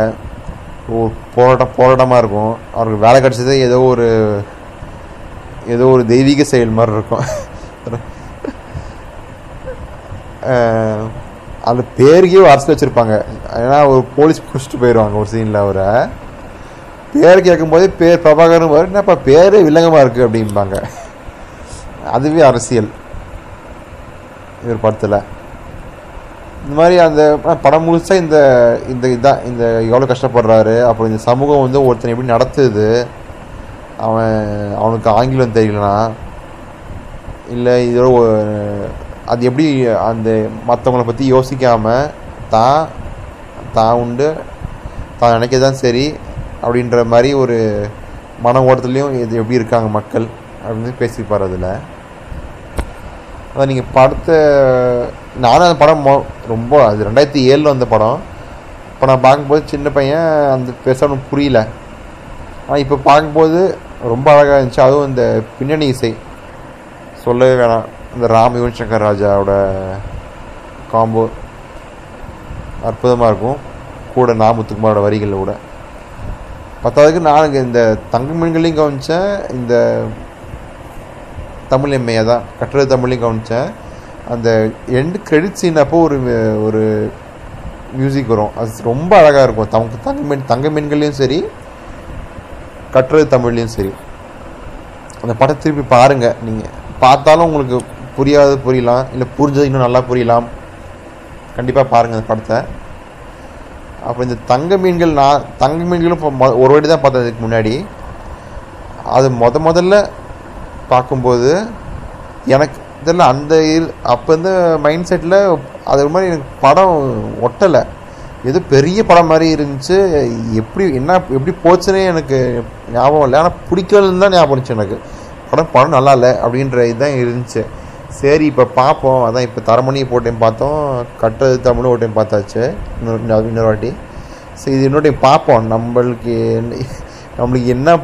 A: ஒரு போராட்டம் போராட்டமாக இருக்கும். அவருக்கு வேலை கிடச்சதே ஏதோ ஒரு ஏதோ ஒரு தெய்வீக செயல் மாதிரி இருக்கும். அந்த பேருக்கே அரசு வச்சுருப்பாங்க. ஏன்னா ஒரு போலீஸ் பிடிச்சிட்டு போயிடுவாங்க ஒரு சீனில் அவரை. பேர் கேட்கும்போதே பேர் பிரபாகரன் வரும். என்னப்பா பேரே வில்லங்கமாக இருக்குது அப்படிம்பாங்க. அதுவே அரசியல். இவர் படத்தில். இந்த மாதிரி அந்த படம் முழுசாக இந்த இந்த இதான் இந்த எவ்வளோ கஷ்டப்படுறாரு. அப்புறம் இந்த சமூகம் வந்து ஒருத்தனை எப்படி நடத்துது. அவன் அவனுக்கு ஆங்கிலம் தெரியலனா. இல்லை இதோ அது எப்படி அந்த மற்றவங்கள பற்றி யோசிக்காமல் தான் தான் உண்டு. தான் நினைக்க தான் சரி. அப்படின்ற மாதிரி ஒரு மன ஓட்டத்துலேயும் இது எப்படி இருக்காங்க மக்கள் அப்படின்னு பேசியிருப்பார் அதில். அதான் நீங்கள் படத்தை நானும் அந்த படம் ரொம்ப அது ரெண்டாயிரத்தி ஏழில் வந்த படம். இப்போ நான் பார்க்கும்போது சின்ன பையன் அந்த பெருசாக ஒன்றும் புரியல. ஆனால் இப்போ பார்க்கும்போது ரொம்ப அழகாக இருந்துச்சு. அதுவும் இந்த பின்னணி இசை. சொல்லவே வேணாம். இந்த ராம் யுவன் சங்கர் ராஜாவோட காம்போ அற்புதமாக இருக்கும். கூட நா முத்துக்குமாரோட வரிகளில் கூட. பத்தாவதுக்கு நான் இந்த தங்க மீன்களையும் கவனித்தேன் இந்த தமிழ் எம்ஏ தான் கட்டுரை தமிழையும் கவனித்தேன் அந்த எண்டு கிரெடிட் சீன் அப்போ ஒரு ஒரு மியூசிக் வரும். அது ரொம்ப அழகாக இருக்கும். தங்க தங்க மீன் தங்க மீன்கள்லையும் சரி கட்டுரை தமிழ்லையும் சரி. அந்த படத்தை திருப்பி பாருங்கள் நீங்கள் பார்த்தாலும் உங்களுக்கு புரியாது புரியலாம். இல்லை புரிஞ்சது இன்னும் நல்லா புரியலாம். கண்டிப்பாக பாருங்கள் அந்த படத்தை. அப்போ இந்த தங்க மீன்கள் நான் தங்க மீன்களும் இப்போ மொ- ஒரு வாட்டி தான் பார்த்தேன் இதுக்கு முன்னாடி. அது முத முதல்ல பார்க்கும்போது எனக்கு இதெல்லாம் அந்த இரு அப்போ இருந்த மைண்ட் செட்டில் அது ஒரு மாதிரி எனக்கு படம் ஒட்டலை. எது பெரிய படம் மாதிரி இருந்துச்சு. எப்படி என்ன எப்படி போச்சுன்னே எனக்கு ஞாபகம் இல்லை. ஆனால் பிடிக்கலன்னு தான் ஞாபகம் இருந்துச்சு எனக்கு. படம் படம் நல்லா இல்லை அப்படின்ற இதுதான் இருந்துச்சு. சரி இப்போ பார்ப்போம் அதான் இப்போ தரமணியை போட்டேன் பார்த்தோம். கட்டுறது தமிழும் ஒரு டைம் பார்த்தாச்சு. இன்னொரு இன்னொரு- இன்னொரு வாட்டி. சரி இது இன்னொரு டைம் பார்ப்போம். நம்மளுக்கு நம்மளுக்கு என்ன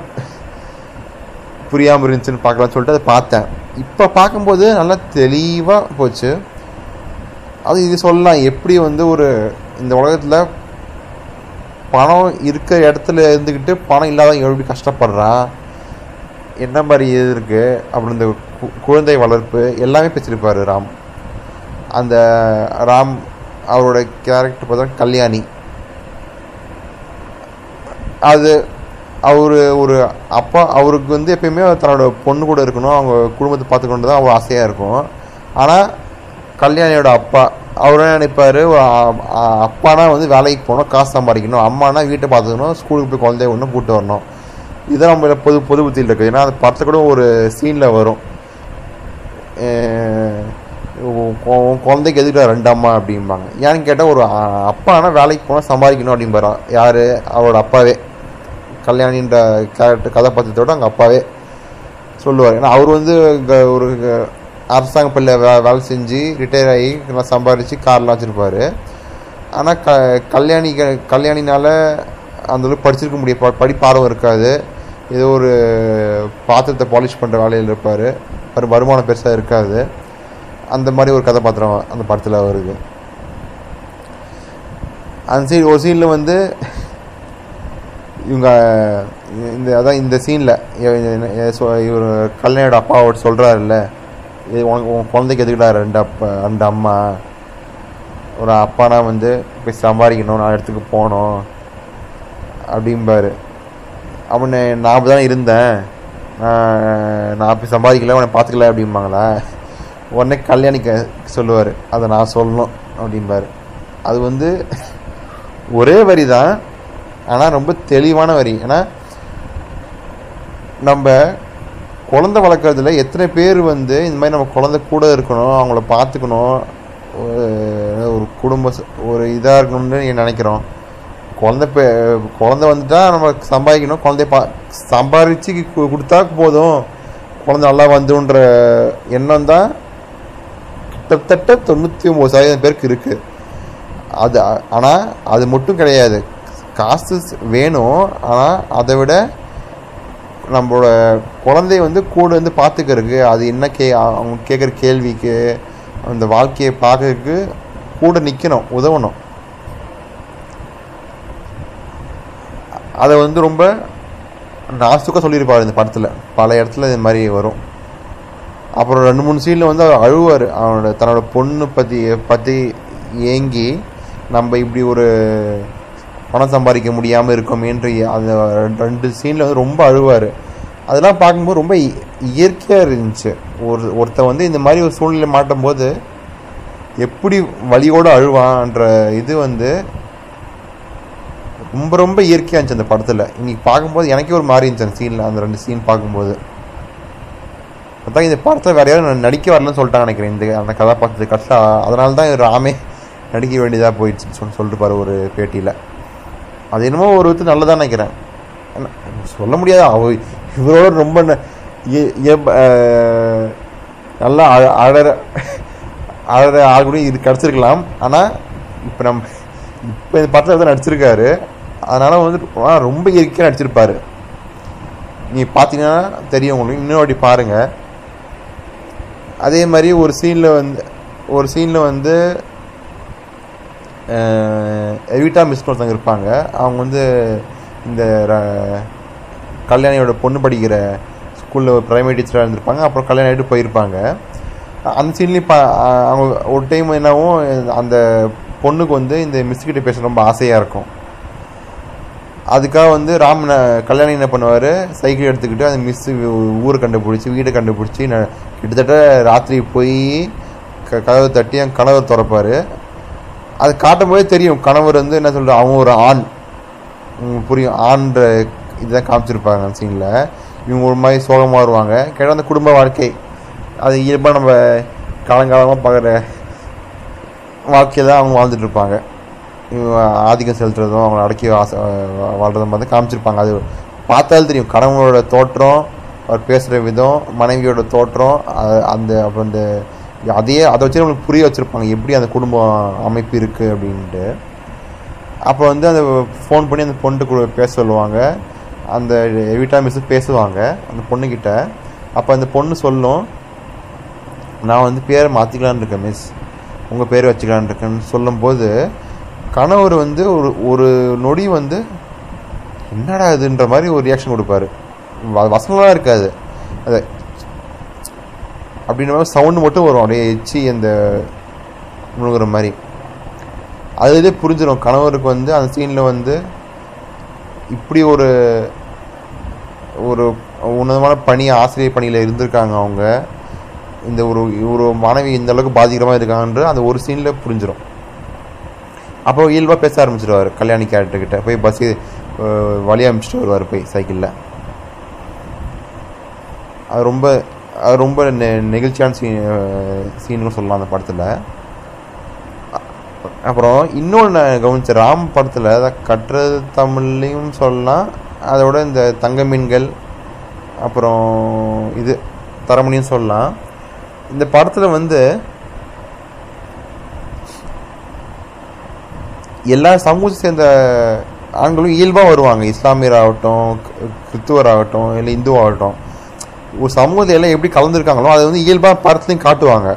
A: புரியாமல் இருந்துச்சுன்னு பார்க்கலாம்னு சொல்லிட்டு அதை பார்த்தேன். இப்போ பார்க்கும்போது நல்லா தெளிவாக போச்சு. அது இது சொல்லலாம். எப்படி வந்து ஒரு இந்த உலகத்தில் பணம் இருக்கிற இடத்துல இருந்துக்கிட்டு பணம் இல்லாதவங்க எப்படி கஷ்டப்படுறான்? என்ன மாதிரி இது இருக்குது அப்புறம் இந்த கு- குழந்தை வளர்ப்பு எல்லாமே பேசியிருப்பார் ராம். அந்த ராம் அவரோட கேரக்டர் பார்த்தா கல்யாணி. அது அவர் ஒரு அப்பா அவருக்கு வந்து எப்பயுமே தன்னோட பொண்ணு கூட இருக்கணும். அவங்க குடும்பத்தை பார்த்துக்கொண்டு தான் அவர் ஆசையாக இருக்கும். ஆனால் கல்யாணியோட அப்பா அவர் என்ன நினைப்பார் அப்பானா வந்து வேலைக்கு போகணும் காசு சம்பாதிக்கணும். அம்மானா வீட்டை பார்த்துக்கணும் ஸ்கூலுக்கு போய் குழந்தைய ஒன்று கூப்பிட்டு வரணும். இதுதான் நம்ம பொது பொது புத்தியில் இருக்குது. ஏன்னா அந்த படத்தை கூட ஒரு சீனில் வரும். உன் குழந்தைக்கு எதுக்குடா ரெண்டு அம்மா அப்படிம்பாங்க. ஏன்னு கேட்டால் ஒரு அப்பா அப்பானா வேலைக்கு போனால் சம்பாதிக்கணும் அப்படிம்பாரு. யார்? அவரோட அப்பாவே. கல்யாணின்ற கேரக்டர் கதாபாத்திரத்தோட அவங்க அப்பாவே சொல்லுவார். ஏன்னா அவர் வந்து ஒரு அரசாங்க பள்ளியில் வே வேலை செஞ்சு ரிட்டையர் ஆகி நல்லா சம்பாரித்து கார்லாம் வச்சுருப்பார். ஆனால் க கல்யாணி கல்யாணினால் அந்தளவுக்கு படிச்சிருக்க முடியும் படிப்பு ஆர்வம் இருக்காது. ஏதோ ஒரு பாத்திரத்தை பாலிஷ் பண்ணுற வேலையில் இருப்பார். அவர் வருமானம் பெருசாக இருக்காது. அந்த மாதிரி ஒரு கதாபாத்திரம் அந்த படத்தில் வருது. அந்த சீன் ஒரு சீனில் வந்து இவங்க இந்த அதான் இந்த சீனில் இவர் கல்யாணோட அப்பாவோட சொல்கிறாருல்ல இது உனக்கு உன் குழந்தைக்கு எதுக்குடா ரெண்டு அப்பா ரெண்டு அம்மா? ஒரு அப்பானா வந்து போய் சம்பாதிக்கணும் நான் இடத்துக்கு போகணும். அப்படிம்பாரு. அவனை நான் தான் இருந்தேன். நான் அப்படி சம்பாதிக்கல உன்னை பார்த்துக்கல அப்படிம்பாங்களா? உடனே கல்யாணிக்க சொல்லுவார் அதை நான் சொல்லணும் அப்படிம்பார். அது வந்து ஒரே வரி தான் ஆனால் ரொம்ப தெளிவான வரி. ஏன்னா நம்ம குழந்தை வளர்க்குறதுல எத்தனை பேர் வந்து இந்த மாதிரி நம்ம குழந்தை கூட இருக்கணும் அவங்கள பார்த்துக்கணும் ஒரு- ஒரு குடும்ப ஒரு இதாக இருக்கணும்னு நினைக்கிறோம். குழந்தை பெ குழந்தை வந்துட்டா நம்ம சம்பாதிக்கணும். குழந்தைய பா சம்பாதிச்சு கு- கொடுத்தா போதும். குழந்தை நல்லா வந்துன்ற எண்ணம் தான் கிட்டத்தட்ட தொண்ணூற்றி ஒம்பது சதவீதம் பேருக்கு இருக்குது அது ஆனால் அது மட்டும் கிடையாது. காசு வேணும் ஆனால் அதை விட நம்மளோட குழந்தைய வந்து கூட வந்து பார்த்துக்கறதுக்கு அது என்ன கே அவங்க கேட்குற கேள்விக்கு அந்த வாழ்க்கையை பார்க்கறதுக்கு கூட நிற்கணும் உதவணும். அதை வந்து ரொம்ப நாசுக்காக சொல்லியிருப்பார் இந்த படத்தில். பல இடத்துல இது மாதிரி வரும். அப்புறம் ரெண்டு மூணு சீனில் வந்து அவர் அழுவார். அவனோட தன்னோட பொண்ணு பற்றி பற்றி ஏங்கி நம்ம இப்படி ஒரு பணம் சம்பாதிக்க முடியாமல் இருக்கோமேன்ற அந்த ரெண்டு- சீனில் வந்து ரொம்ப அழுவார். அதெல்லாம் பார்க்கும்போது ரொம்ப இ- இயற்கையாக இருந்துச்சு. ஒரு ஒருத்தன் வந்து இந்த மாதிரி ஒரு சூழ்நிலை மாட்டும் போது எப்படி வலியோடு அழுவான்ற இது வந்து ரொம்ப ரொம்ப இயற்கையாக இருந்துச்சு அந்த படத்தில். இன்றைக்கி பார்க்கும்போது எனக்கே ஒரு மாதிரி இருந்துச்சு அந்த சீனில் அந்த ரெண்டு சீன் பார்க்கும்போது. அதான் இந்த படத்தை வேற யாரும் நடிக்க வரலன்னு சொல்லிட்டாங்க நினைக்கிறேன். இந்த அந்த கதாபாத்திரத்தை கஷ்டம் அதனால தான் ராமே நடிக்க வேண்டியதாக போயிடுச்சுன்னு சொல்லி சொல்லிட்டு பாரு ஒரு பேட்டியில். அது என்னமோ ஒரு விதத்து நல்லதாக நினைக்கிறேன். சொல்ல முடியாது. அவ இவரோட ரொம்ப ந- இய- நல்லா அழ- அழற அழற ஆள் கூட இது கிடச்சிருக்கலாம். ஆனால் இப்போ நம்ம இப்போ இந்த படத்தில் தான் நடிச்சிருக்காரு. அதனால் வந்து ரொம்ப இயற்கையாக அடிச்சிருப்பார் நீ பார்த்தீங்கன்னா தெரியும் உங்களுக்கு. இன்னொரு வாட்டி பாருங்கள் அதே மாதிரி ஒரு சீனில் வந்து ஒரு சீனில் வந்து எவிட்டா மிஸ் ஒருத்தவங்க இருப்பாங்க. அவங்க வந்து இந்த ர- கல்யாணியோட பொண்ணு படிக்கிற ஸ்கூலில் ப்ரைமரி டீச்சராக இருந்திருப்பாங்க. அப்புறம் கல்யாணம் ஆகிட்டு போயிருப்பாங்க. அந்த சீன்லேயும் பா அவங்க ஒரு டைம் என்னவும் அந்த பொண்ணுக்கு வந்து இந்த மிஸ்கிட்ட பேச ரொம்ப ஆசையாக இருக்கும். அதுக்காக வந்து ராமனை கல்யாணம் என்ன பண்ணுவார்? சைக்கிள் எடுத்துக்கிட்டு அந்த மிஸ் ஊரை கண்டுபிடிச்சி வீடை கண்டுபிடிச்சி ந கிட்டத்தட்ட ராத்திரி போய் க கதவை தட்டி என் கணவர் திறப்பார். அது காட்டும் போதே தெரியும். கணவர் வந்து என்ன சொல்கிற அவன் ஒரு ஆண். புரியும். ஆண்ற இதுதான் காமிச்சிருப்பாங்க அந்த சீனில் இவங்க ஒரு மாதிரி சோகமாக வருவாங்க. கேட்டால் அந்த குடும்ப வாழ்க்கை. அது இயல்பாக நம்ம காலங்காலமாக பார்க்குற வாழ்க்கையை தான் அவங்க வாழ்ந்துட்டு இருப்பாங்க. ஆதிக்கம் செலுத்துறதும் அவங்கள அடக்கி ஆசை வாழ்றதும் வந்து காமிச்சிருப்பாங்க. அது பார்த்தாலும் தெரியும். கணவனோட தோற்றம் அவர் பேசுகிற விதம் மனைவியோட தோற்றம் அந்த அப்புறம் அந்த அதையே அதை வச்சு நம்மளுக்கு புரிய வச்சுருப்பாங்க. எப்படி அந்த குடும்ப அமைப்பு இருக்குது அப்படின்ட்டு. அப்போ வந்து அந்த ஃபோன் பண்ணி அந்த பொண்ணு கூட பேச சொல்லுவாங்க. அந்த எவிட்டா மிஸ் பேசுவாங்க அந்த பொண்ணுக்கிட்ட அப்போ அந்த பொண்ணு சொல்லும் நான் வந்து பேரை மாற்றிக்கலான்னு இருக்கேன் மிஸ் உங்கள் பேர் வச்சுக்கலான்னு இருக்கேன்னு. சொல்லும்போது கணவர் வந்து ஒரு ஒரு நொடி வந்து என்னடா இதுன்ற மாதிரி ஒரு ரியாக்ஷன் கொடுப்பாரு. வ- வசனம்லாம் இருக்காது. அது அப்படின்ற மாதிரி சவுண்டு மட்டும் வரும். அப்படியே எச்சி அந்த முழுகிற மாதிரி. அதுலேயே புரிஞ்சிடும் கணவருக்கு வந்து அந்த சீனில் வந்து இப்படி ஒரு ஒரு உன்னதமான பணி ஆசிரியர் பணியில் இருந்திருக்காங்க அவங்க. இந்த ஒரு ஒரு மாணவி இந்த அளவுக்கு பாதிக்கிற மாதிரி இருக்காங்கன்ற அந்த ஒரு சீனில் புரிஞ்சிடும் அப்போ இயல்பாக பேச ஆரம்பிச்சிடுவார் கல்யாணி கேரக்டர்கிட்ட போய் பஸ் வழி அனுப்பிச்சிட்டு வருவார் போய் சைக்கிளில் அது ரொம்ப அது ரொம்ப நெ- நெகிழ்ச்சியான சீன் சீனுன்னு சொல்லலாம் அந்த படத்தில். அப்புறம் இன்னொன்று நான் கவனிச்ச ராம் படத்தில் கட்டுறது தமிழ்லையும் சொல்லலாம் அதோட இந்த தங்க மீன்கள் அப்புறம் இது தரமணியும் சொல்லலாம். இந்த படத்தில் வந்து எல்லா சமூகத்தை சேர்ந்த ஆண்களும் இயல்பாக வருவாங்க. இஸ்லாமியர் ஆகட்டும் கிறித்துவர் ஆகட்டும் இல்லை இந்து ஆகட்டும். ஒரு சமூகத்தில் எல்லாம் எப்படி கலந்துருக்காங்களோ அதை வந்து இயல்பாக படத்துலையும் காட்டுவாங்க.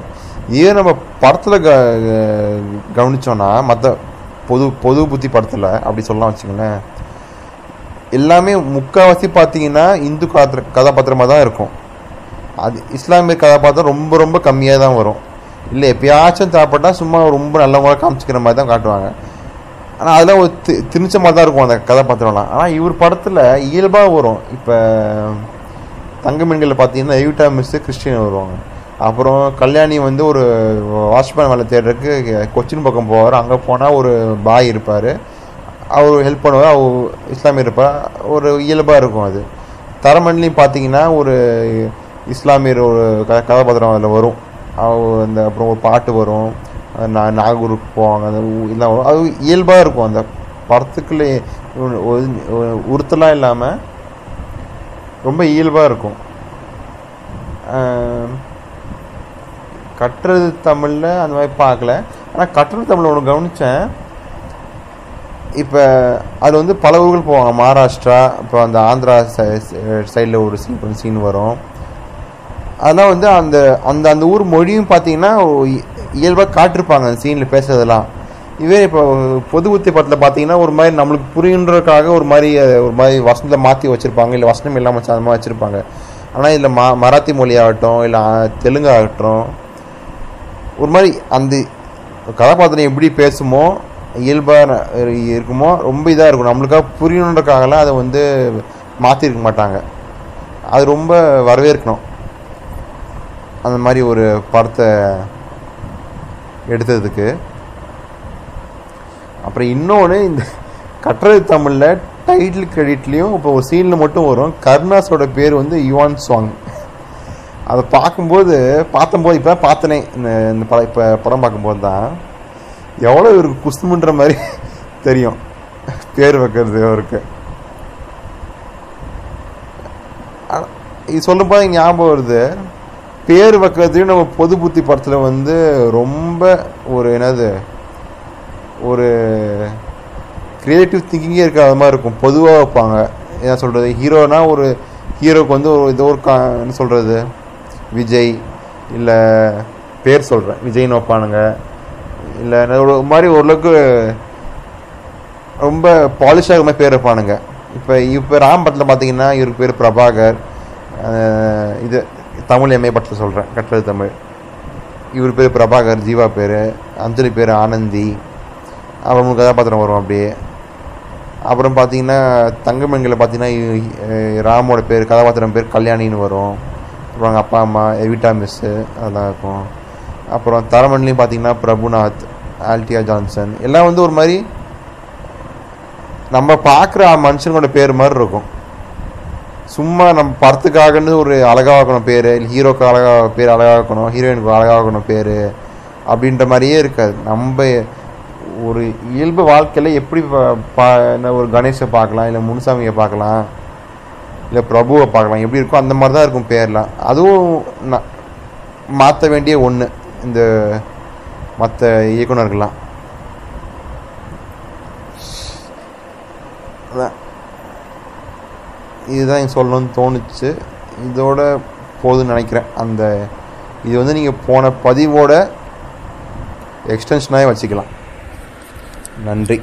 A: இதே நம்ம படத்தில் க கவனிச்சோன்னா மற்ற பொது பொது புத்தி படத்தில் அப்படி சொல்லலாம் வச்சுங்களேன் எல்லாமே முக்கால்வாசி பார்த்தீங்கன்னா இந்து கதாத்திர கதாபாத்திரமாக தான் இருக்கும். அது இஸ்லாமிய கதாபாத்திரம் ரொம்ப ரொம்ப கம்மியாக தான் வரும். இல்லை எப்பயாச்சும் தேவைப்பட்டால் சும்மா ரொம்ப நல்லவங்களாக காமிச்சிக்கிற மாதிரி தான் காட்டுவாங்க. ஆனால் அதெல்லாம் ஒரு தி திணிச்ச மாதிரி தான் இருக்கும் அந்த கதாபாத்திரம்லாம். ஆனால் இவர் படத்தில் இயல்பாக வரும். இப்போ தங்கமீன்களில் பார்த்தீங்கன்னா எவிட்டா மிஸ்ஸு கிறிஸ்டின் வருவாங்க. அப்புறம் கல்யாணி வந்து ஒரு வாட்ச்மேன் வேலை தேடுறதுக்கு கொச்சின் பக்கம் போவார். அங்கே போனால் ஒரு பாய் இருப்பார். அவர் ஹெல்ப் பண்ணுவார். அவர் இஸ்லாமிய இருப்பார். ஒரு இயல்பாக இருக்கும் அது. தரமண்லையும் பார்த்தீங்கன்னா ஒரு இஸ்லாமியர் ஒரு க கதாபாத்திரம் அதில் வரும். அவ- அந்த அப்புறம் ஒரு பாட்டு வரும். நா நாகூருக்கு போவாங்க அந்த எல்லாம் அது இயல்பாக இருக்கும் அந்த படத்துக்குள்ளே ஒரு- உறுத்தலாம் இல்லாமல் ரொம்ப இயல்பாக இருக்கும். கட்டுறது தமிழில் அந்த மாதிரி பார்க்கல. ஆனால் கட்டுறது தமிழில் ஒன்று கவனித்தேன் இப்போ அதில் வந்து பல ஊர்கள் போவாங்க. மகாராஷ்டிரா இப்போ அந்த ஆந்திரா சைடில் ஒரு சீன் ஒரு சீன் வரும். அதெல்லாம் வந்து அந்த அந்த அந்த ஊர் மொழியும் பார்த்தீங்கன்னா இயல்பாக காட்டிருப்பாங்க அந்த சீனில் பேசுறதெல்லாம். இதே இப்போ பொது உத்தி படத்தில் பார்த்தீங்கன்னா ஒரு மாதிரி நம்மளுக்கு புரியுன்றதுக்காக ஒரு மாதிரி ஒரு மாதிரி வசனத்தை மாற்றி வச்சுருப்பாங்க. இல்லை வசனம் இல்லாமல் வச்சு அந்த மாதிரி வச்சுருப்பாங்க. ஆனால் இதில் மா மராத்தி மொழி ஆகட்டும் இல்லை தெலுங்கு ஆகட்டும் ஒரு மாதிரி அந்த கதாபாத்திரம் எப்படி பேசுமோ இயல்பாக இருக்குமோ ரொம்ப இதாக இருக்கும். நம்மளுக்காக புரியணுன்றக்காகலாம் அதை வந்து மாற்றிருக்க மாட்டாங்க. அது ரொம்ப வரவேற்கணும். அந்த மாதிரி ஒரு படத்தை எடுத்ததுக்கு. அப்புறம் இன்னொன்று இந்த கட்டுறது தமிழில் டைட்டில் கிரெடிட்லேயும் இப்போ ஒரு சீனில் மட்டும் வரும். கருணாஸோட பேர் வந்து யுவான் சாங் அதை பார்க்கும்போது பார்த்தம்போது இப்போ பார்த்தனே. இந்த இந்த படம் இப்போ படம் பார்க்கும்போது தான். எவ்வளோ இவருக்கு குஸ்துமுன்ற மாதிரி தெரியும். பேர் வைக்கிறது அவருக்கு இது சொல்லும்போது ஞாபகம் வருது. பேர் வைக்கிறதுலையும் நம்ம பொது புத்தி படத்தில் வந்து ரொம்ப ஒரு என்னது ஒரு கிரியேட்டிவ் திங்கிங்கே இருக்காத மாதிரி இருக்கும். பொதுவாக வைப்பாங்க. என்ன சொல்கிறது ஹீரோனா ஒரு ஹீரோக்கு வந்து ஒரு ஏதோ ஒரு கா என்ன சொல்கிறது விஜய் இல்லை பேர் சொல்கிறேன் விஜய்னு வைப்பானுங்க. இல்லை ஒரு மாதிரி ஓரளவுக்கு ரொம்ப பாலிஷாக மாதிரி பேர் வைப்பானுங்க. இப்போ இப்போ ராம் படத்தில் பார்த்தீங்கன்னா இவருக்கு பேர் பிரபாகர். இது தமிழ் எம்ஏ படத்தில் சொல்கிறேன் கட்டளை தமிழ். இவர் பேர் பிரபாகர் ஜீவா பேர் அஞ்சலி பேர் ஆனந்தி. அப்புறம் மூணு கதாபாத்திரம் வரும் அப்படியே. அப்புறம் பார்த்தீங்கன்னா தங்கமணியில் பார்த்தீங்கன்னா இ- ராமோட பேர் கதாபாத்திரம் பேர் கல்யாணின்னு வரும். அப்புறம் எங்கள் அப்பா அம்மா எவிட்டா மிஸ்ஸு அதெல்லாம் இருக்கும். அப்புறம் தரமணிலையும் பார்த்தீங்கன்னா பிரபுநாத் ஆல்டியா ஜான்சன். எல்லாம் வந்து ஒரு மாதிரி நம்ம பார்க்குற மனுஷனோட பேர் மாதிரி இருக்கும். சும்மா நம்ம படத்துக்காகன்னு ஒரு அழகாக இருக்கணும் பேர் இல்லை ஹீரோக்கு அழகாக பேர் அழகாக இருக்கணும் ஹீரோயினுக்கு அழகாக இருக்கணும் பேர் அப்படின்ற மாதிரியே இருக்காது. நம்ம ஒரு இயல்பு வாழ்க்கையில் எப்படி பா- பா என்ன ஒரு கணேஷை பார்க்கலாம் இல்லை முனுசாமியை பார்க்கலாம் இல்லை பிரபுவை பார்க்கலாம் எப்படி இருக்கோ அந்த மாதிரி தான் இருக்கும் பேர்லாம். அதுவும் நான் மாற்ற வேண்டிய ஒன்று இந்த மற்ற இயக்குனர்கள்லாம். அதான். இதுதான் எனக்கு சொல்லணும்னு தோணுச்சு. இதோட போதுன்னு நினைக்கிறேன். அந்த இது வந்து நீங்கள் போன பதிவோட எக்ஸ்டென்ஷனாகவே வச்சுக்கலாம். நன்றி.